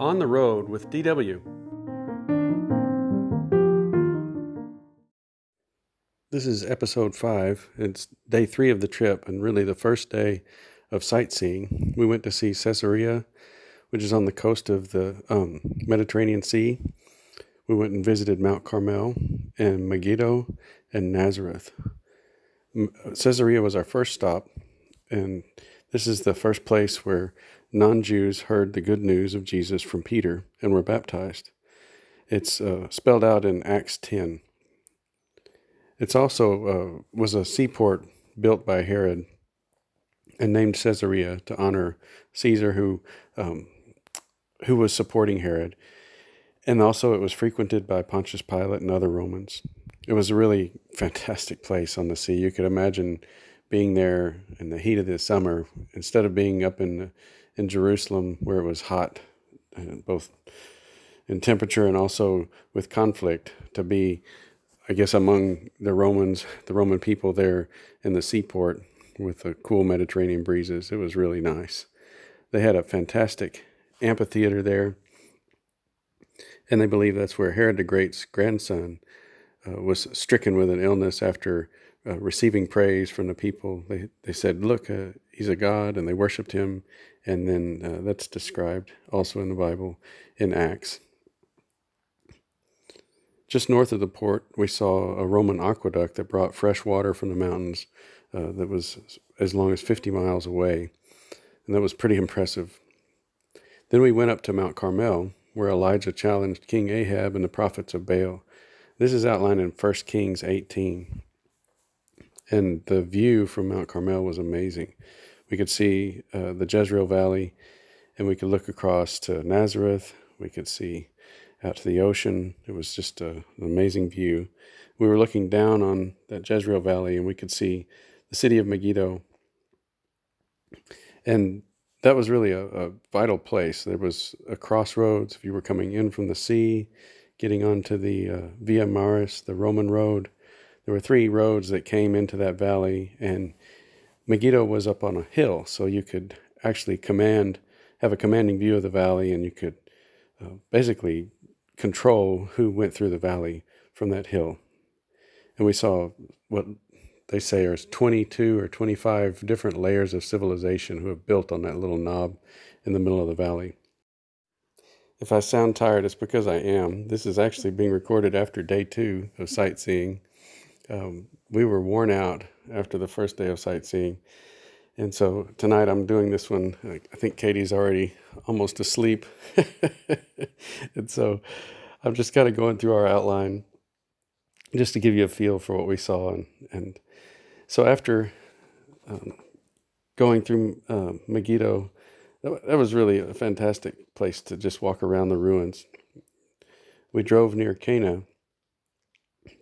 On the Road with DW. This is episode five. It's day three of the trip, and really the first day of sightseeing. We went to see Caesarea, which is on the coast of the um, Mediterranean Sea. We went and visited Mount Carmel and Megiddo and Nazareth. Caesarea was our first stop, and this is the first place where non Jews heard the good news of Jesus from Peter and were baptized. It's uh, spelled out in Acts 10. It's also uh, was a seaport built by Herod and named Caesarea to honor Caesar, who um, who was supporting Herod, and also it was frequented by Pontius Pilate and other Romans. It was a really fantastic place on the sea. You could imagine being there in the heat of the summer instead of being up in in Jerusalem where it was hot, uh, both in temperature and also with conflict. To be, I guess, among the Romans, the Roman people there in the seaport with the cool Mediterranean breezes, it was really nice. They had a fantastic amphitheater there, and they believe that's where Herod the Great's grandson uh, was stricken with an illness after uh, receiving praise from the people. They, they said, Look, uh, he's a God, and they worshiped him. And then uh, that's described also in the Bible in Acts. Just north of the port, we saw a Roman aqueduct that brought fresh water from the mountains uh, that was as long as 50 miles away. And that was pretty impressive. Then we went up to Mount Carmel, where Elijah challenged King Ahab and the prophets of Baal. This is outlined in 1 Kings 18. And the view from Mount Carmel was amazing. We could see uh, the Jezreel Valley, and we could look across to Nazareth. We could see out to the ocean. It was just a, an amazing view. We were looking down on that Jezreel Valley, and we could see the city of Megiddo. And that was really a, a, vital place. There was a crossroads if you were coming in from the sea, getting onto the uh, Via Maris, the Roman road. There were three roads that came into that valley, and Megiddo was up on a hill, so you could actually command, have a commanding view of the valley, and you could uh, basically control who went through the valley from that hill. And we saw what they say are 22 or 25 different layers of civilization who have built on that little knob in the middle of the valley. If I sound tired, it's because I am. This is actually being recorded after day two of sightseeing. Um, we were worn out after the first day of sightseeing. And so tonight I'm doing this one. I think Katie's already almost asleep. and so I'm just kind of going through our outline just to give you a feel for what we saw and, and so after um, going through uh, Megiddo, that, that was really a fantastic place to just walk around the ruins. We drove near Cana,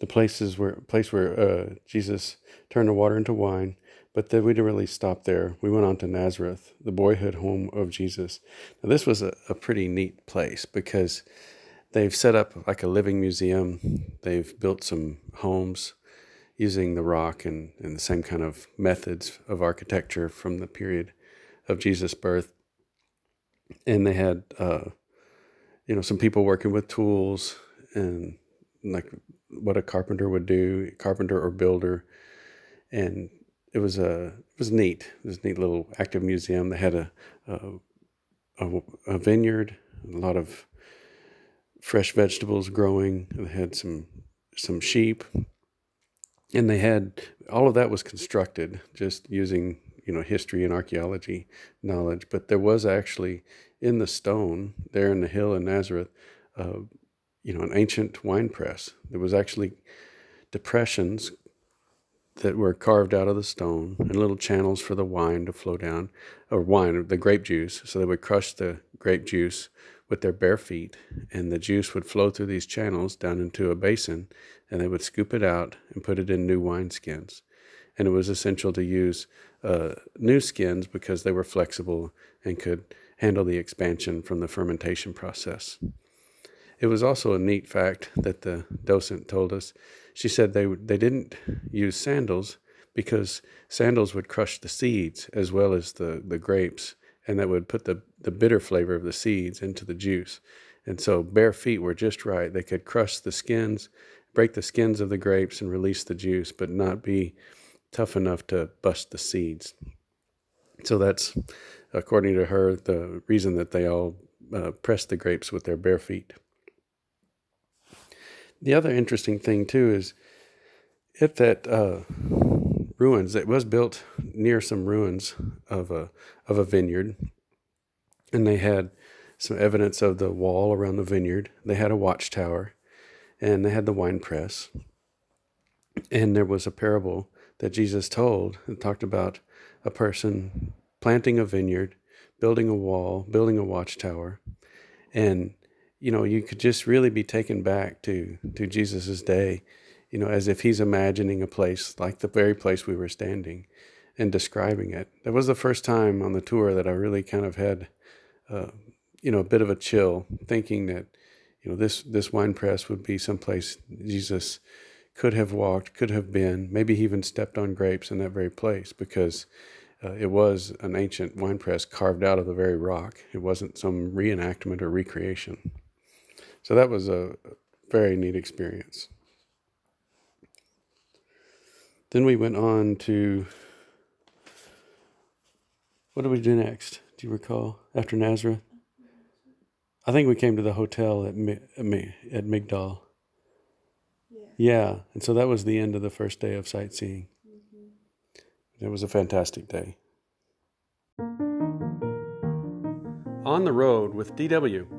the places where place where uh, Jesus turned the water into wine. But then we didn't really stop there. We went on to Nazareth, the boyhood home of Jesus. Now, this was a, a pretty neat place because they've set up like a living museum. They've built some homes using the rock and, and the same kind of methods of architecture from the period of Jesus' birth. And they had, uh, you know, some people working with tools and like what a carpenter would do, carpenter or builder. And it was a it was neat. It was a neat little active museum. They had a a, a, a vineyard, a lot of fresh vegetables growing. They had some some sheep, and they had all of that was constructed just using you know history and archaeology knowledge but there was actually in the stone there in the hill in nazareth uh, you know an ancient wine press there was actually depressions that were carved out of the stone and little channels for the wine to flow down or wine the grape juice so they would crush the grape juice with their bare feet, and the juice would flow through these channels down into a basin, and they would scoop it out and put it in new wine skins. And it was essential to use uh, new skins because they were flexible and could handle the expansion from the fermentation process. It was also a neat fact that the docent told us. She said they, they didn't use sandals because sandals would crush the seeds as well as the, the grapes and that would put the, the bitter flavor of the seeds into the juice. And so bare feet were just right. They could crush the skins, break the skins of the grapes, and release the juice, but not be tough enough to bust the seeds. So that's, according to her, the reason that they all uh, pressed the grapes with their bare feet. The other interesting thing, too, is at that uh, ruins, it was built near some ruins of a, of a vineyard, and they had some evidence of the wall around the vineyard. They had a watchtower, and they had the wine press. And there was a parable that Jesus told that talked about a person planting a vineyard, building a wall, building a watchtower, and you know you could just really be taken back to to Jesus's day, you know, as if he's imagining a place like the very place we were standing, and describing it. That was the first time on the tour that I really kind of had, uh, you know, a bit of a chill, thinking that, you know, this this wine press would be someplace Jesus could have walked, could have been. Maybe he even stepped on grapes in that very place because uh, it was an ancient wine press carved out of the very rock. It wasn't some reenactment or recreation. So that was a very neat experience. Then we went on to what did we do next? Do you recall? After Nazareth, I think we came to the hotel at at Migdal. Yeah. yeah, and so that was the end of the first day of sightseeing. Mm-hmm. It was a fantastic day. On the Road with DW.